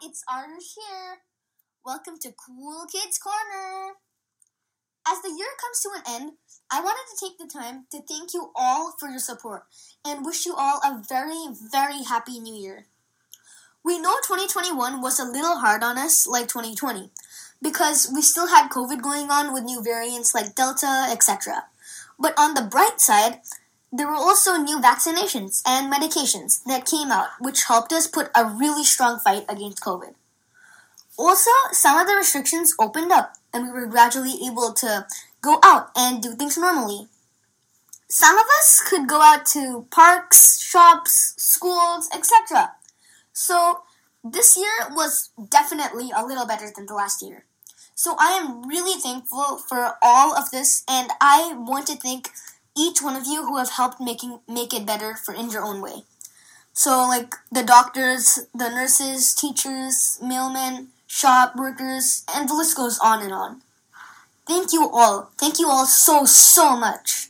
starters here. Welcome to Cool Kids Corner. As the year comes to an end, I wanted to take the time to thank you all for your support and wish you all a very, very happy new year. We know 2021 was a little hard on us, like 2020, because we still had COVID going on with new variants like Delta, etc. But on the bright side, there were also new vaccinations and medications that came out, which helped us put a really strong fight against COVID. Also, some of the restrictions opened up, and we were gradually able to go out and do things normally. Some of us could go out to parks, shops, schools, etc. So, this year was definitely a little better than the last year. So, I am really thankful for all of this, and I want to thank each one of you who have helped making make it better for in your own way. So like the doctors, the nurses, teachers, mailmen, shop workers, and the list goes on and on. Thank you all. Thank you all so so much.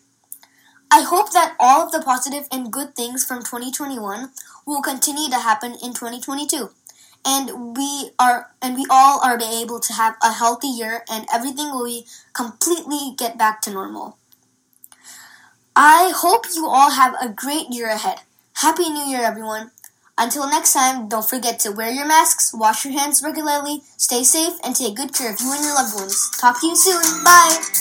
I hope that all of the positive and good things from 2021 will continue to happen in 2022 and we are and we all are able to have a healthy year and everything will be completely get back to normal. I hope you all have a great year ahead. Happy New Year, everyone. Until next time, don't forget to wear your masks, wash your hands regularly, stay safe, and take good care of you and your loved ones. Talk to you soon. Bye.